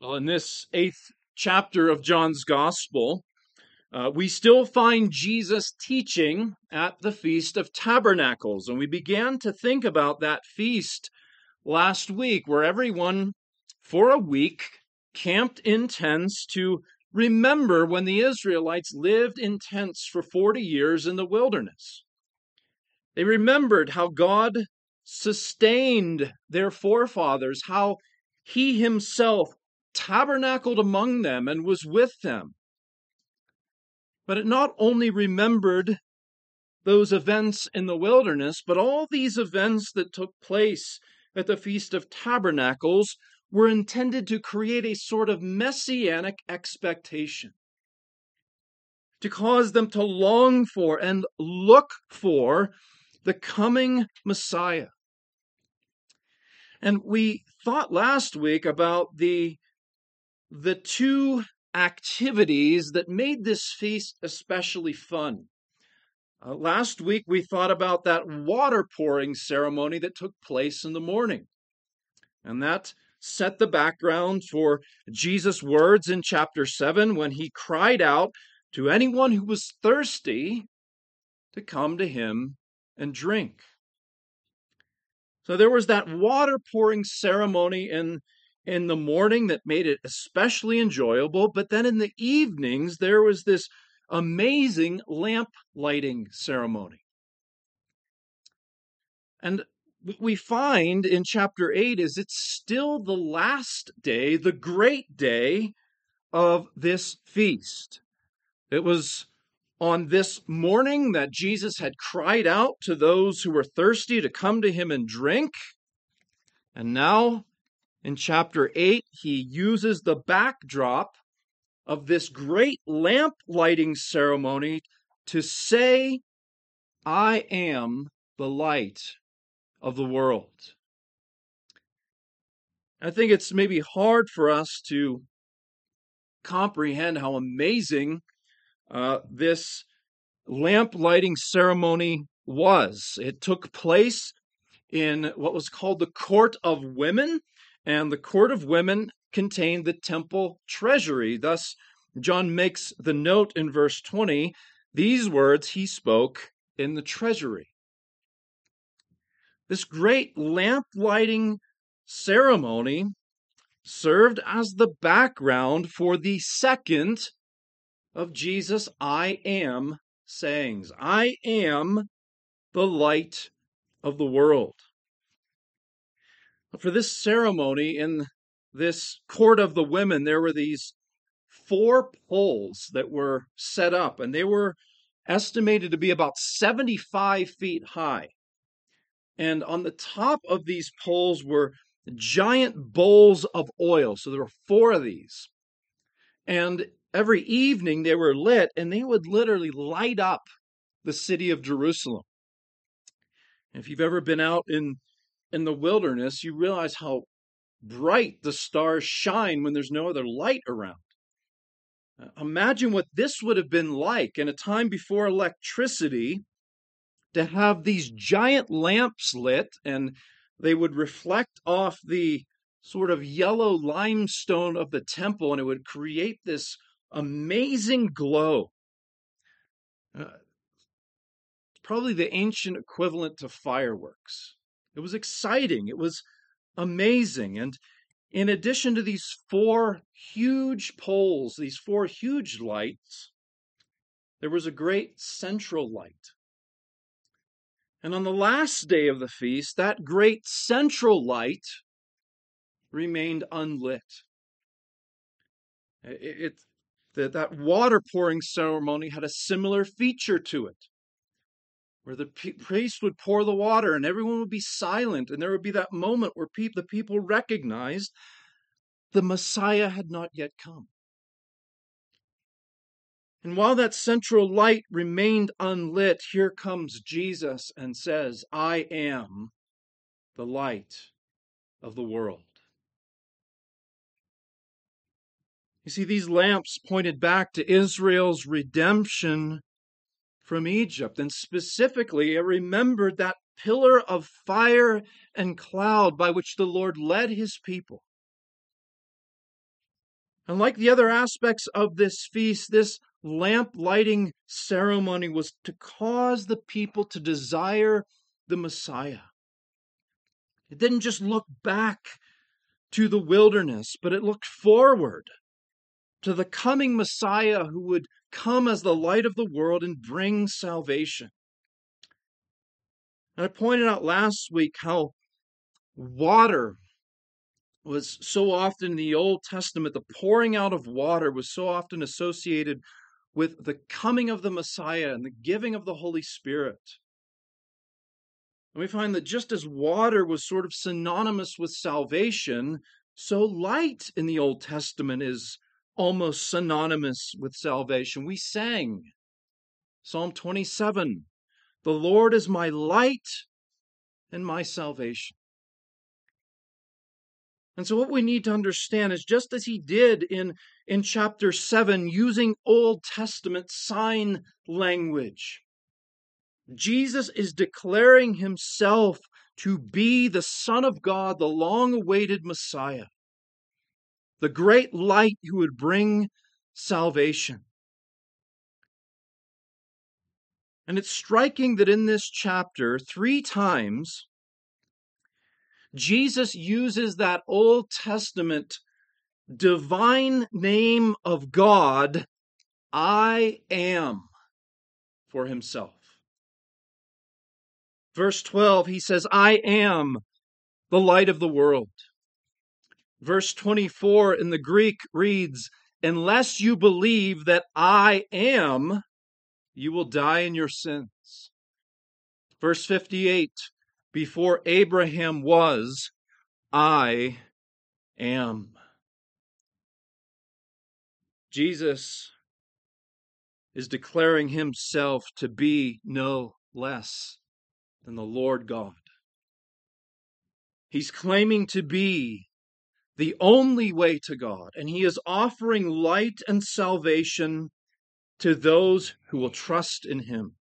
Well, in this eighth chapter of John's Gospel, uh, we still find Jesus teaching at the Feast of Tabernacles. And we began to think about that feast last week, where everyone for a week camped in tents to remember when the Israelites lived in tents for 40 years in the wilderness. They remembered how God sustained their forefathers, how he himself tabernacled among them and was with them. But it not only remembered those events in the wilderness, but all these events that took place at the Feast of Tabernacles were intended to create a sort of messianic expectation, to cause them to long for and look for the coming Messiah. And we thought last week about the, the two activities that made this feast especially fun. Uh, last week we thought about that water pouring ceremony that took place in the morning. And that set the background for Jesus' words in chapter 7 when he cried out to anyone who was thirsty to come to him and drink. So there was that water pouring ceremony in, in the morning that made it especially enjoyable. But then in the evenings, there was this amazing lamp lighting ceremony. And what we find in chapter 8 is it's still the last day, the great day of this feast. It was on this morning that Jesus had cried out to those who were thirsty to come to him and drink. And now in chapter 8, he uses the backdrop of this great lamp lighting ceremony to say, I am the light of the world. I think it's maybe hard for us to comprehend how amazing uh, this lamp lighting ceremony was. It took place in what was called the Court of Women, and the Court of Women contained the temple treasury. Thus, John makes the note in verse 20 these words he spoke in the treasury. This great lamp lighting ceremony served as the background for the second of Jesus' I am sayings. I am the light of the world. For this ceremony in this court of the women, there were these four poles that were set up, and they were estimated to be about 75 feet high. And on the top of these poles were giant bowls of oil. So there were four of these. And every evening they were lit and they would literally light up the city of Jerusalem. If you've ever been out in in the wilderness, you realize how bright the stars shine when there's no other light around. Uh, imagine what this would have been like in a time before electricity to have these giant lamps lit and they would reflect off the sort of yellow limestone of the temple and it would create this amazing glow. Uh, it's probably the ancient equivalent to fireworks. It was exciting. It was amazing. And in addition to these four huge poles, these four huge lights, there was a great central light. And on the last day of the feast, that great central light remained unlit. It, it, that, that water pouring ceremony had a similar feature to it, where the priest would pour the water and everyone would be silent, and there would be that moment where pe- the people recognized the Messiah had not yet come. And while that central light remained unlit, here comes Jesus and says, I am the light of the world. You see, these lamps pointed back to Israel's redemption from Egypt. And specifically, it remembered that pillar of fire and cloud by which the Lord led his people. And like the other aspects of this feast, this lamp lighting ceremony was to cause the people to desire the Messiah. It didn't just look back to the wilderness, but it looked forward to the coming Messiah who would come as the light of the world and bring salvation. And I pointed out last week how water was so often in the Old Testament, the pouring out of water was so often associated with the coming of the Messiah and the giving of the Holy Spirit. And we find that just as water was sort of synonymous with salvation, so light in the Old Testament is almost synonymous with salvation. We sang Psalm 27 The Lord is my light and my salvation. And so, what we need to understand is just as he did in, in chapter 7, using Old Testament sign language, Jesus is declaring himself to be the Son of God, the long awaited Messiah, the great light who would bring salvation. And it's striking that in this chapter, three times, Jesus uses that Old Testament divine name of God, I am, for himself. Verse 12, he says, I am the light of the world. Verse 24 in the Greek reads, Unless you believe that I am, you will die in your sins. Verse 58, before Abraham was, I am. Jesus is declaring himself to be no less than the Lord God. He's claiming to be the only way to God, and he is offering light and salvation to those who will trust in him.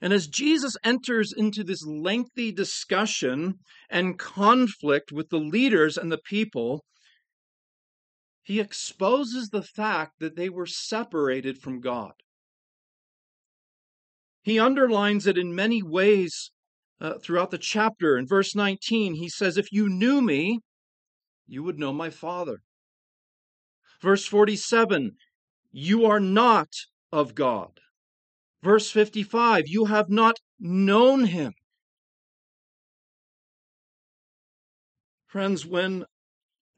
And as Jesus enters into this lengthy discussion and conflict with the leaders and the people, he exposes the fact that they were separated from God. He underlines it in many ways uh, throughout the chapter. In verse 19, he says, If you knew me, you would know my Father. Verse 47, you are not of God. Verse 55 You have not known him. Friends, when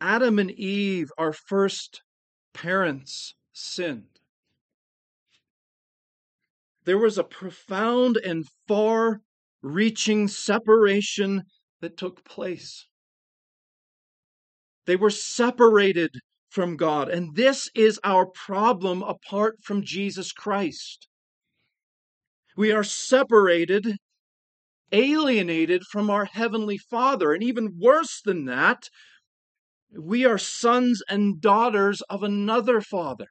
Adam and Eve, our first parents, sinned, there was a profound and far reaching separation that took place. They were separated from God. And this is our problem apart from Jesus Christ. We are separated, alienated from our Heavenly Father. And even worse than that, we are sons and daughters of another Father.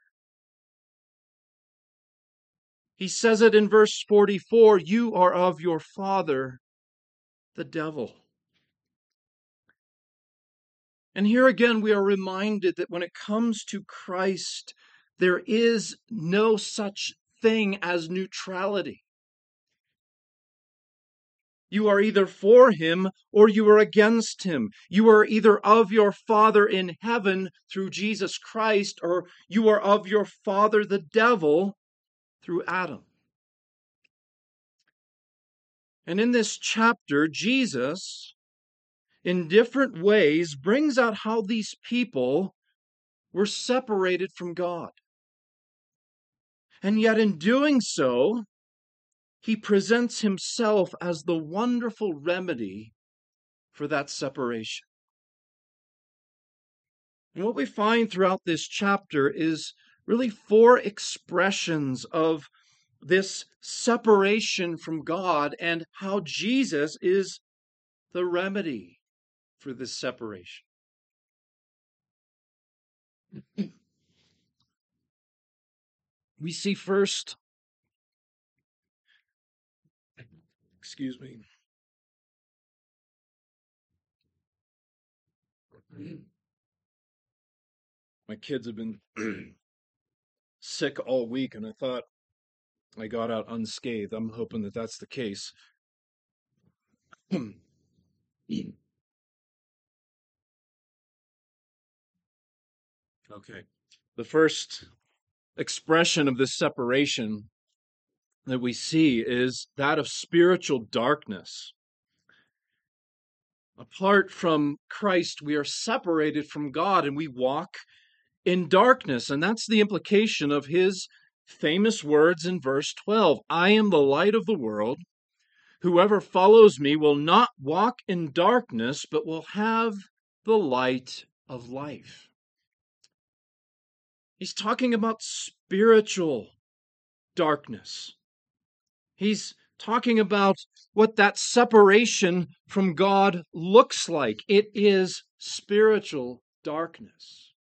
He says it in verse 44 You are of your father, the devil. And here again, we are reminded that when it comes to Christ, there is no such thing as neutrality. You are either for him or you are against him. You are either of your Father in heaven through Jesus Christ or you are of your Father the devil through Adam. And in this chapter, Jesus, in different ways, brings out how these people were separated from God. And yet, in doing so, he presents himself as the wonderful remedy for that separation. And what we find throughout this chapter is really four expressions of this separation from God and how Jesus is the remedy for this separation. We see first Excuse me. My kids have been sick all week, and I thought I got out unscathed. I'm hoping that that's the case. okay. The first expression of this separation that we see is that of spiritual darkness. Apart from Christ, we are separated from God and we walk in darkness. And that's the implication of his famous words in verse 12 I am the light of the world. Whoever follows me will not walk in darkness, but will have the light of life. He's talking about spiritual darkness. He's talking about what that separation from God looks like. It is spiritual darkness.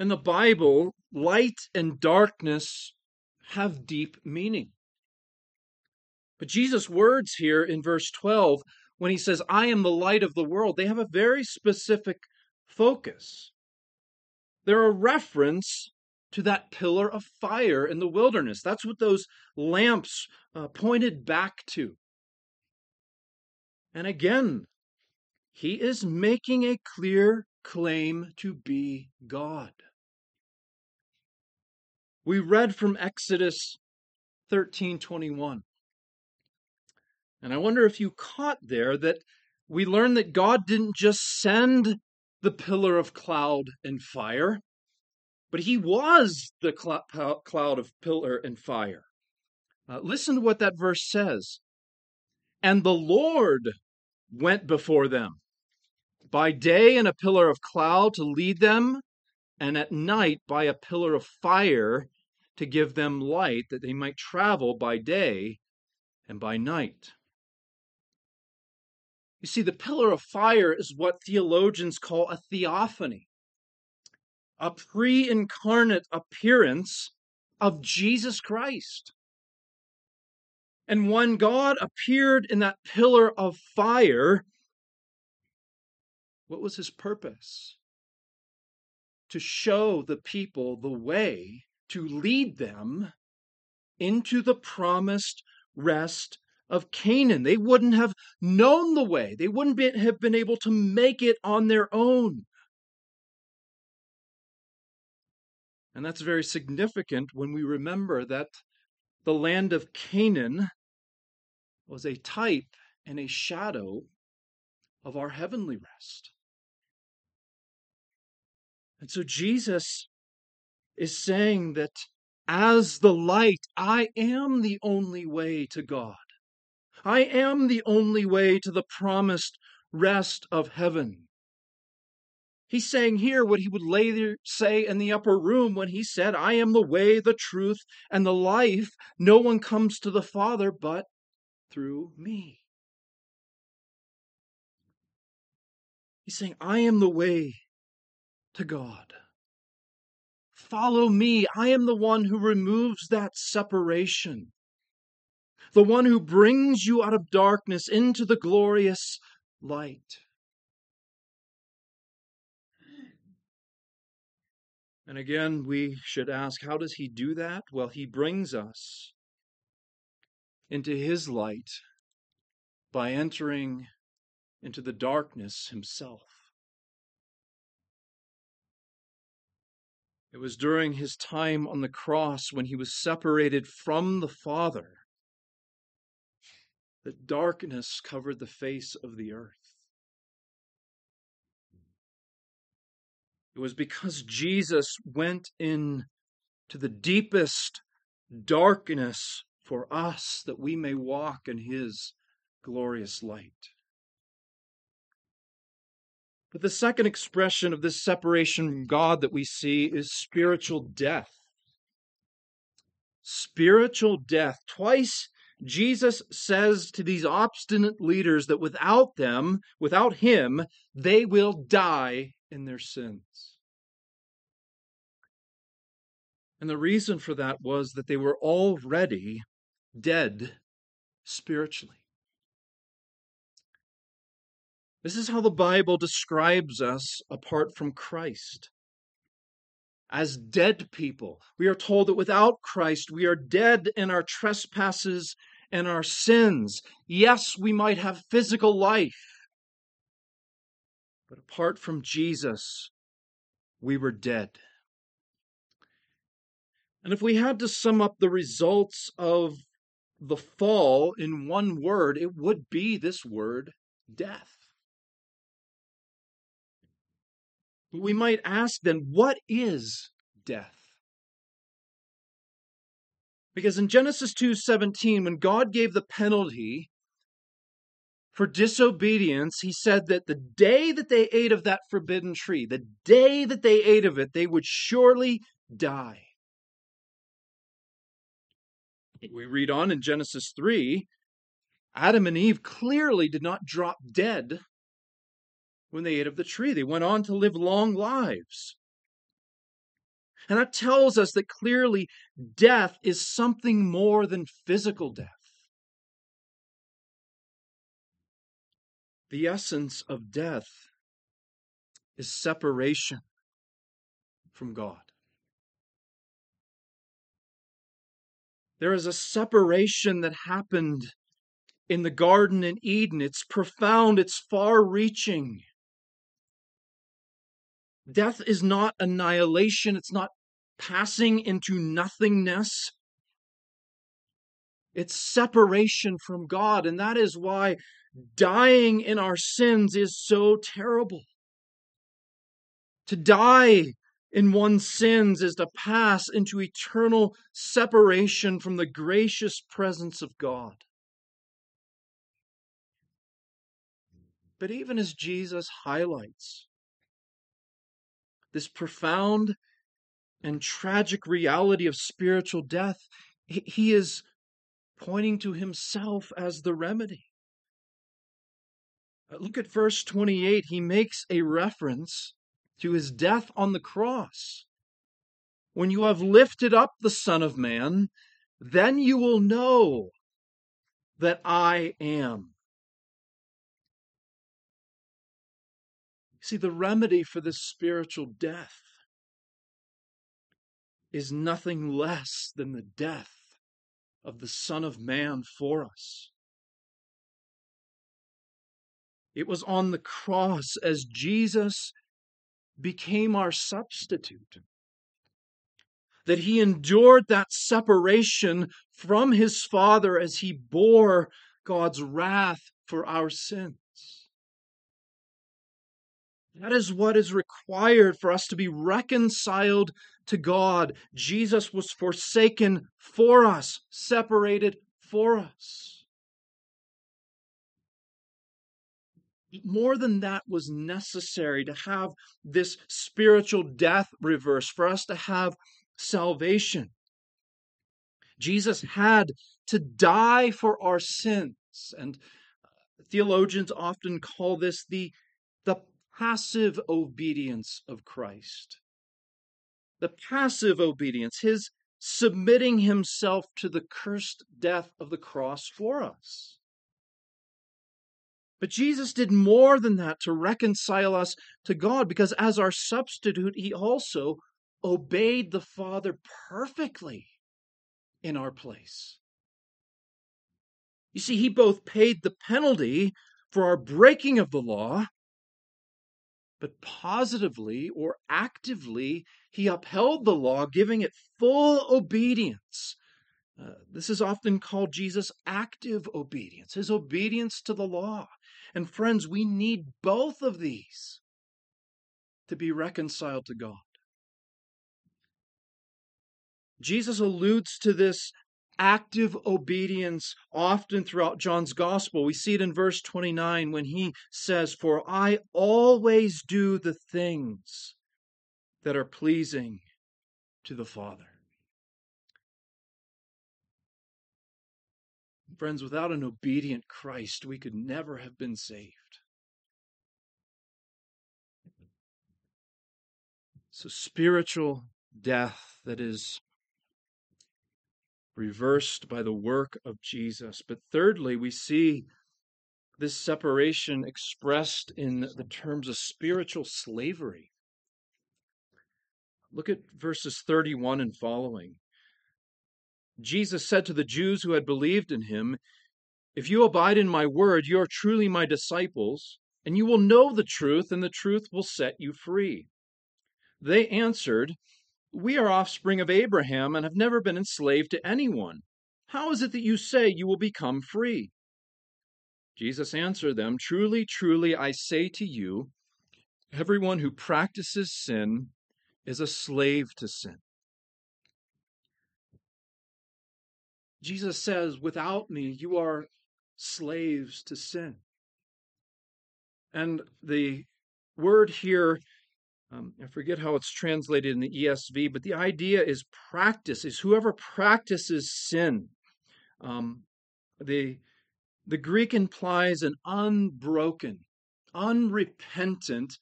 In the Bible, light and darkness have deep meaning. But Jesus' words here in verse 12, when he says, I am the light of the world, they have a very specific focus. They're a reference to that pillar of fire in the wilderness. That's what those lamps uh, pointed back to. And again, he is making a clear claim to be God. We read from Exodus 13:21. And I wonder if you caught there that we learn that God didn't just send the pillar of cloud and fire, but he was the cl- cloud of pillar and fire. Uh, listen to what that verse says. And the Lord went before them by day in a pillar of cloud to lead them, and at night by a pillar of fire to give them light, that they might travel by day and by night. You see, the pillar of fire is what theologians call a theophany a pre incarnate appearance of Jesus Christ. And when God appeared in that pillar of fire, what was his purpose? To show the people the way, to lead them into the promised rest of Canaan. They wouldn't have known the way, they wouldn't be, have been able to make it on their own. And that's very significant when we remember that the land of Canaan was a type and a shadow of our heavenly rest. And so Jesus is saying that as the light, I am the only way to God. I am the only way to the promised rest of heaven. He's saying here what he would later say in the upper room when he said, I am the way, the truth, and the life. No one comes to the Father but through me. He's saying, I am the way to God. Follow me. I am the one who removes that separation, the one who brings you out of darkness into the glorious light. And again, we should ask, how does he do that? Well, he brings us into his light by entering into the darkness himself. It was during his time on the cross when he was separated from the Father that darkness covered the face of the earth. It was because Jesus went in to the deepest darkness for us that we may walk in his glorious light. But the second expression of this separation from God that we see is spiritual death. Spiritual death. Twice Jesus says to these obstinate leaders that without them, without him, they will die in their sins. And the reason for that was that they were already dead spiritually. This is how the Bible describes us apart from Christ. As dead people, we are told that without Christ, we are dead in our trespasses and our sins. Yes, we might have physical life, but apart from Jesus, we were dead. And if we had to sum up the results of the fall in one word, it would be this word death. We might ask then, what is death? Because in Genesis 2:17 when God gave the penalty for disobedience, he said that the day that they ate of that forbidden tree, the day that they ate of it, they would surely die. We read on in Genesis 3 Adam and Eve clearly did not drop dead when they ate of the tree. They went on to live long lives. And that tells us that clearly death is something more than physical death. The essence of death is separation from God. There is a separation that happened in the Garden in Eden. It's profound, it's far reaching. Death is not annihilation, it's not passing into nothingness. It's separation from God, and that is why dying in our sins is so terrible. To die in one's sins is to pass into eternal separation from the gracious presence of God. But even as Jesus highlights this profound and tragic reality of spiritual death, he is pointing to himself as the remedy. Uh, look at verse 28. He makes a reference to his death on the cross. When you have lifted up the Son of Man, then you will know that I am. See, the remedy for this spiritual death is nothing less than the death of the Son of Man for us. It was on the cross as Jesus became our substitute. That he endured that separation from his Father as he bore God's wrath for our sins. That is what is required for us to be reconciled to God. Jesus was forsaken for us, separated for us. More than that was necessary to have this spiritual death reversed, for us to have salvation. Jesus had to die for our sins. And uh, theologians often call this the passive obedience of Christ. The passive obedience, his submitting himself to the cursed death of the cross for us. But Jesus did more than that to reconcile us to God because as our substitute, he also obeyed the Father perfectly in our place. You see, he both paid the penalty for our breaking of the law, but positively or actively, he upheld the law, giving it full obedience. Uh, this is often called Jesus' active obedience, his obedience to the law. And friends, we need both of these to be reconciled to God. Jesus alludes to this active obedience often throughout John's gospel. We see it in verse 29 when he says, For I always do the things that are pleasing to the Father. Friends, without an obedient Christ, we could never have been saved. So, spiritual death that is reversed by the work of Jesus. But thirdly, we see this separation expressed in the terms of spiritual slavery. Look at verses 31 and following. Jesus said to the Jews who had believed in him, If you abide in my word, you are truly my disciples, and you will know the truth, and the truth will set you free. They answered, We are offspring of Abraham and have never been enslaved to anyone. How is it that you say you will become free? Jesus answered them, Truly, truly, I say to you, everyone who practices sin is a slave to sin. Jesus says, Without me, you are slaves to sin. And the word here, um, I forget how it's translated in the ESV, but the idea is practice, is whoever practices sin. Um, the, the Greek implies an unbroken, unrepentant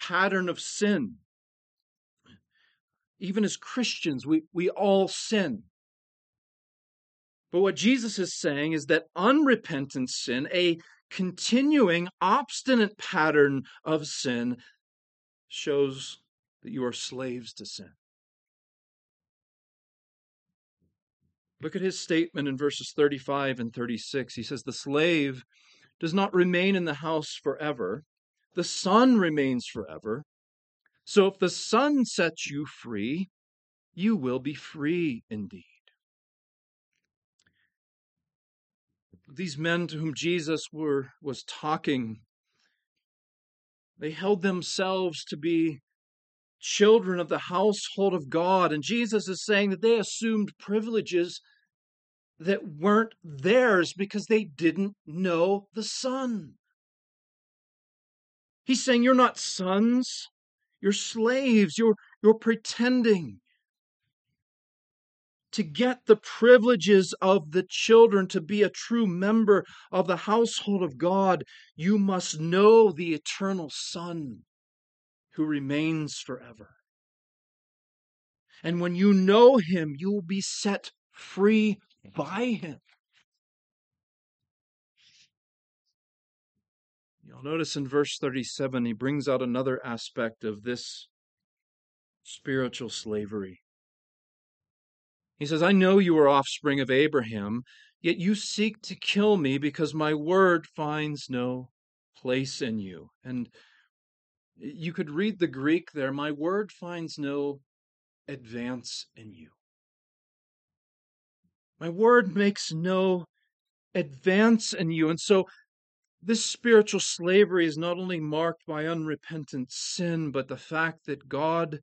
pattern of sin. Even as Christians, we, we all sin. But what Jesus is saying is that unrepentant sin, a continuing, obstinate pattern of sin, shows that you are slaves to sin. Look at his statement in verses 35 and 36. He says, The slave does not remain in the house forever, the son remains forever. So if the son sets you free, you will be free indeed. these men to whom Jesus were, was talking, they held themselves to be children of the household of God. And Jesus is saying that they assumed privileges that weren't theirs because they didn't know the Son. He's saying, You're not sons, you're slaves, you're, you're pretending to get the privileges of the children, to be a true member of the household of God, you must know the eternal Son who remains forever. And when you know him, you will be set free by him. You'll notice in verse 37, he brings out another aspect of this spiritual slavery. He says, I know you are offspring of Abraham, yet you seek to kill me because my word finds no place in you. And you could read the Greek there, my word finds no advance in you. My word makes no advance in you. And so this spiritual slavery is not only marked by unrepentant sin, but the fact that God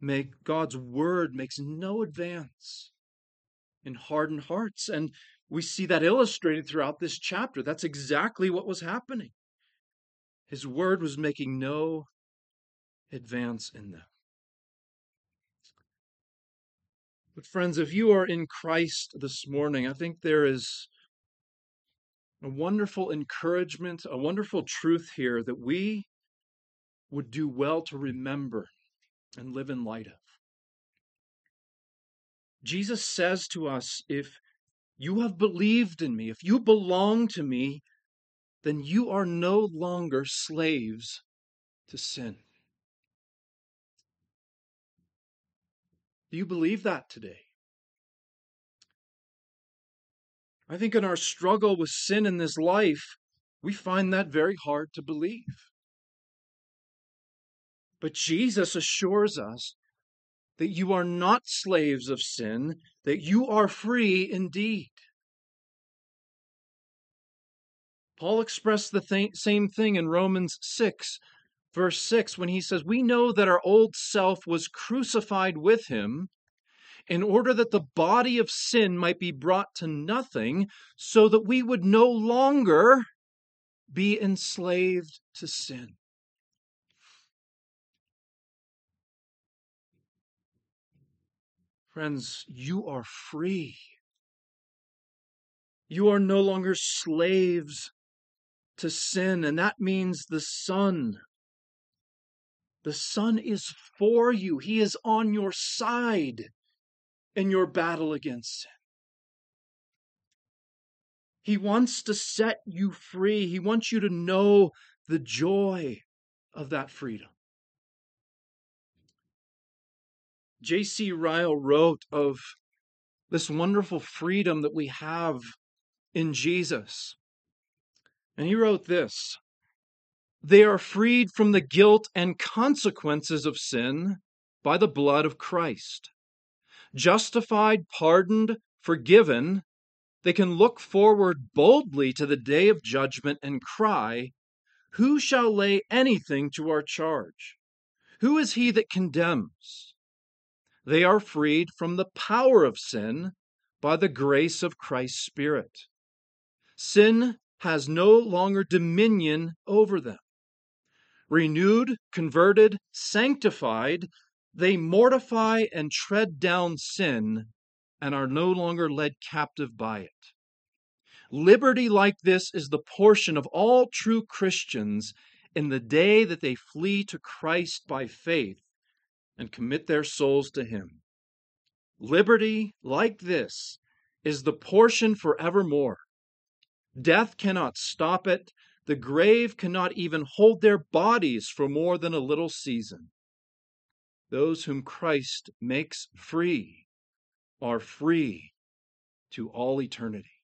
make God's word makes no advance in hardened hearts. And we see that illustrated throughout this chapter. That's exactly what was happening. His word was making no advance in them. But, friends, if you are in Christ this morning, I think there is a wonderful encouragement, a wonderful truth here that we would do well to remember and live in light of. Jesus says to us, if you have believed in me, if you belong to me, then you are no longer slaves to sin. Do you believe that today? I think in our struggle with sin in this life, we find that very hard to believe. But Jesus assures us that you are not slaves of sin, that you are free indeed. Paul expressed the th- same thing in Romans 6, verse 6, when he says, We know that our old self was crucified with him in order that the body of sin might be brought to nothing, so that we would no longer be enslaved to sin. Friends, you are free. You are no longer slaves to sin, and that means the Son. The Son is for you, He is on your side in your battle against sin. He wants to set you free. He wants you to know the joy of that freedom. J.C. Ryle wrote of this wonderful freedom that we have in Jesus. And he wrote this They are freed from the guilt and consequences of sin by the blood of Christ. Justified, pardoned, forgiven, they can look forward boldly to the day of judgment and cry, Who shall lay anything to our charge? Who is he that condemns? They are freed from the power of sin by the grace of Christ's Spirit. Sin has no longer dominion over them. Renewed, converted, sanctified, they mortify and tread down sin and are no longer led captive by it. Liberty like this is the portion of all true Christians in the day that they flee to Christ by faith and commit their souls to Him. Liberty like this is the portion forevermore. Death cannot stop it. The grave cannot even hold their bodies for more than a little season. Those whom Christ makes free are free to all eternity.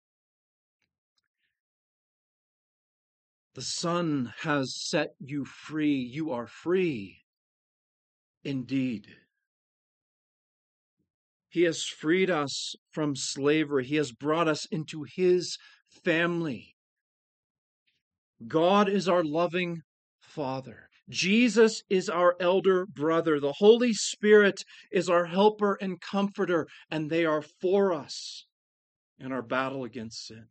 The Son has set you free. You are free indeed. He has freed us from slavery. He has brought us into His family. God is our loving Father. Jesus is our elder brother. The Holy Spirit is our helper and comforter, and they are for us in our battle against sin.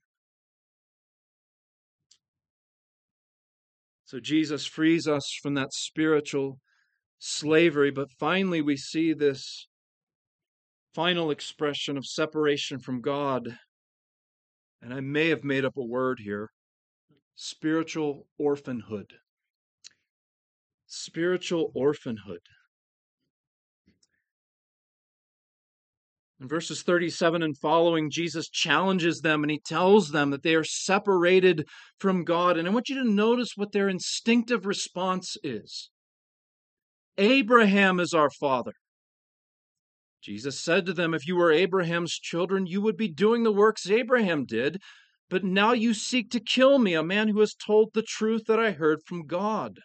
So Jesus frees us from that spiritual slavery, but finally we see this final expression of separation from God. And I may have made up a word here spiritual orphanhood spiritual orphanhood. In verses 37 and following, Jesus challenges them and he tells them that they are separated from God. And I want you to notice what their instinctive response is Abraham is our father. Jesus said to them, If you were Abraham's children, you would be doing the works Abraham did. But now you seek to kill me, a man who has told the truth that I heard from God.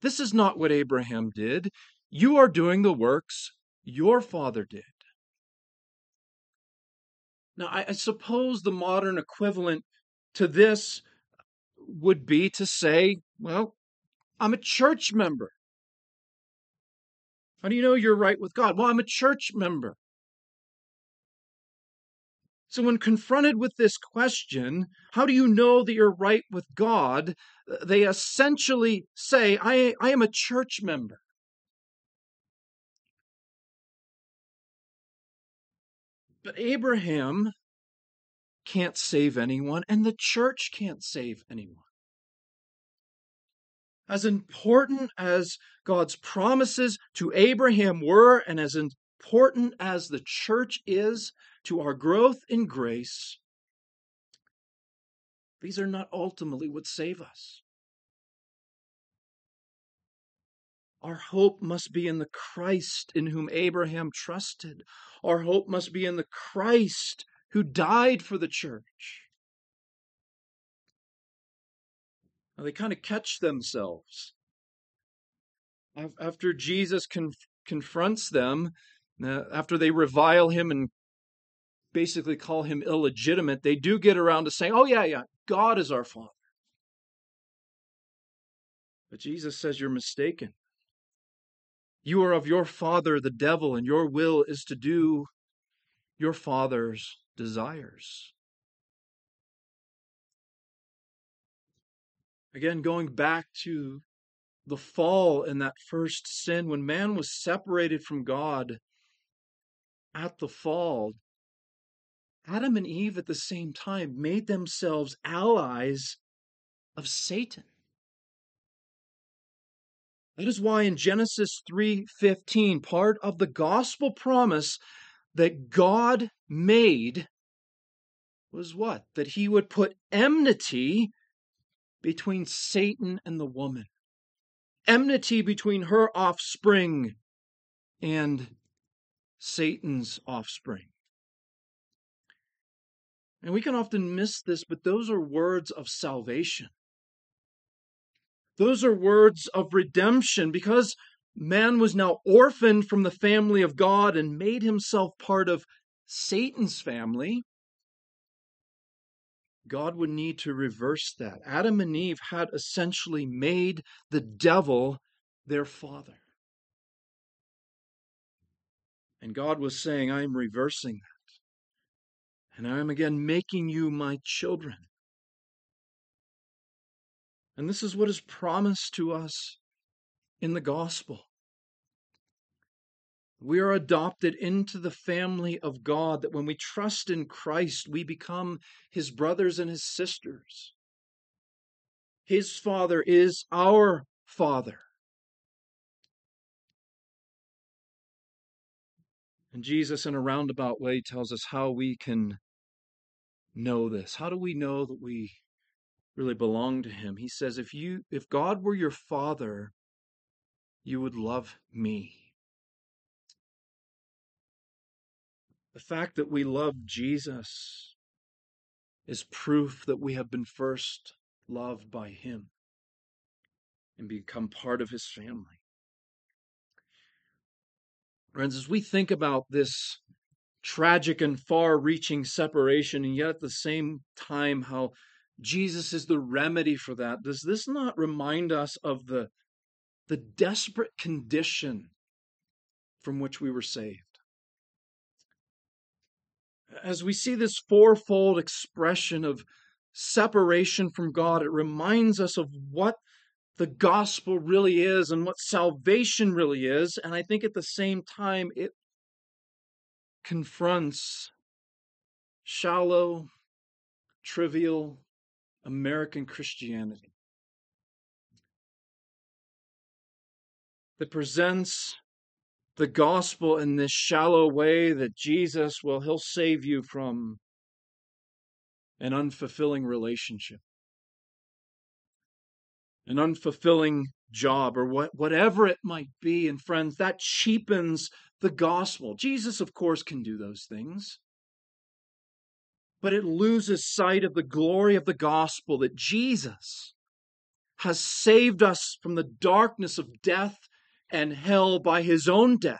This is not what Abraham did. You are doing the works your father did. Now, I, suppose the modern equivalent to this would be to say, well, I'm a church member. How do you know you're right with God? Well, I'm a church member. So, when confronted with this question, how do you know that you're right with God? Uh, they essentially say, I, I am a church member. But Abraham can't save anyone, and the church can't save anyone. As important as God's promises to Abraham were, and as important as the church is to our growth in grace, these are not ultimately what save us. Our hope must be in the Christ in whom Abraham trusted. Our hope must be in the Christ who died for the church. They kind of catch themselves. After Jesus conf- confronts them, uh, after they revile him and basically call him illegitimate, they do get around to saying, oh, yeah, yeah, God is our Father. But Jesus says you're mistaken. You are of your father, the devil, and your will is to do your father's desires. Again, going back to the fall and that first sin, when man was separated from God at the fall, Adam and Eve at the same time made themselves allies of Satan. That is why in Genesis 3:15, part of the gospel promise that God made was what? That he would put enmity between Satan and the woman, enmity between her offspring and Satan's offspring. And we can often miss this, but those are words of salvation. Those are words of redemption because man was now orphaned from the family of God and made himself part of Satan's family. God would need to reverse that. Adam and Eve had essentially made the devil their father. And God was saying, I am reversing that. And I am again making you my children. And this is what is promised to us in the gospel. We are adopted into the family of God, that when we trust in Christ, we become his brothers and his sisters. His Father is our Father. And Jesus, in a roundabout way, tells us how we can know this. How do we know that we really belong to him? He says, if you if God were your father, you would love me. The fact that we love Jesus is proof that we have been first loved by him and become part of his family. Friends, as we think about this tragic and far reaching separation, and yet at the same time, how Jesus is the remedy for that, does this not remind us of the, the desperate condition from which we were saved? As we see this fourfold expression of separation from God, it reminds us of what the gospel really is and what salvation really is. And I think at the same time, it confronts shallow, trivial American Christianity that presents the gospel in this shallow way that Jesus, well, he'll save you from an unfulfilling relationship an unfulfilling job or what, whatever it might be. And friends, that cheapens the gospel. Jesus, of course, can do those things. But it loses sight of the glory of the gospel that Jesus has saved us from the darkness of death and hell by his own death.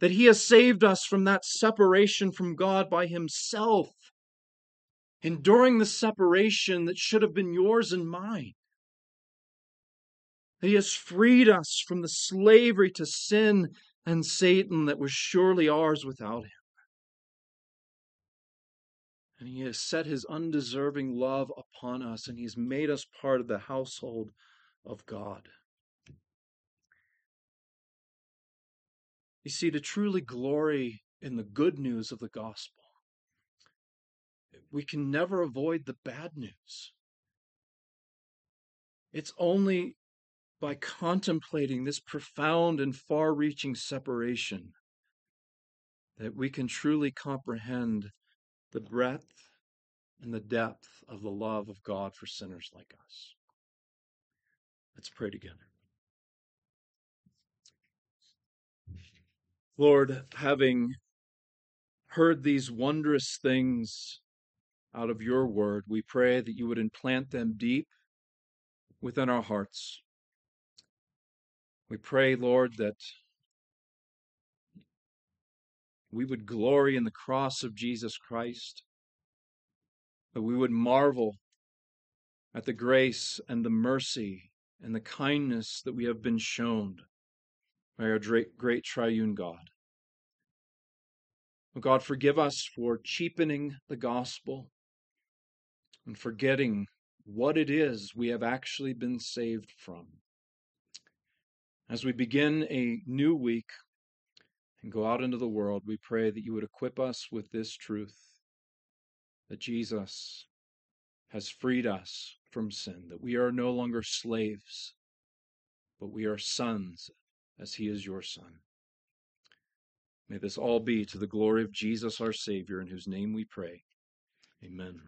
That he has saved us from that separation from God by himself enduring the separation that should have been yours and mine. That He has freed us from the slavery to sin and Satan that was surely ours without him. And he has set his undeserving love upon us, and he's made us part of the household of God. You see, to truly glory in the good news of the gospel, we can never avoid the bad news. It's only by contemplating this profound and far reaching separation that we can truly comprehend the breadth and the depth of the love of God for sinners like us. Let's pray together. Lord, having heard these wondrous things out of your word. We pray that you would implant them deep within our hearts. We pray, Lord, that we would glory in the cross of Jesus Christ, that we would marvel at the grace and the mercy and the kindness that we have been shown by our great, triune God. Oh God, forgive us for cheapening the gospel, and forgetting what it is we have actually been saved from. As we begin a new week and go out into the world, we pray that you would equip us with this truth that Jesus has freed us from sin, that we are no longer slaves, but we are sons as he is your son. May this all be to the glory of Jesus our Savior, in whose name we pray. Amen.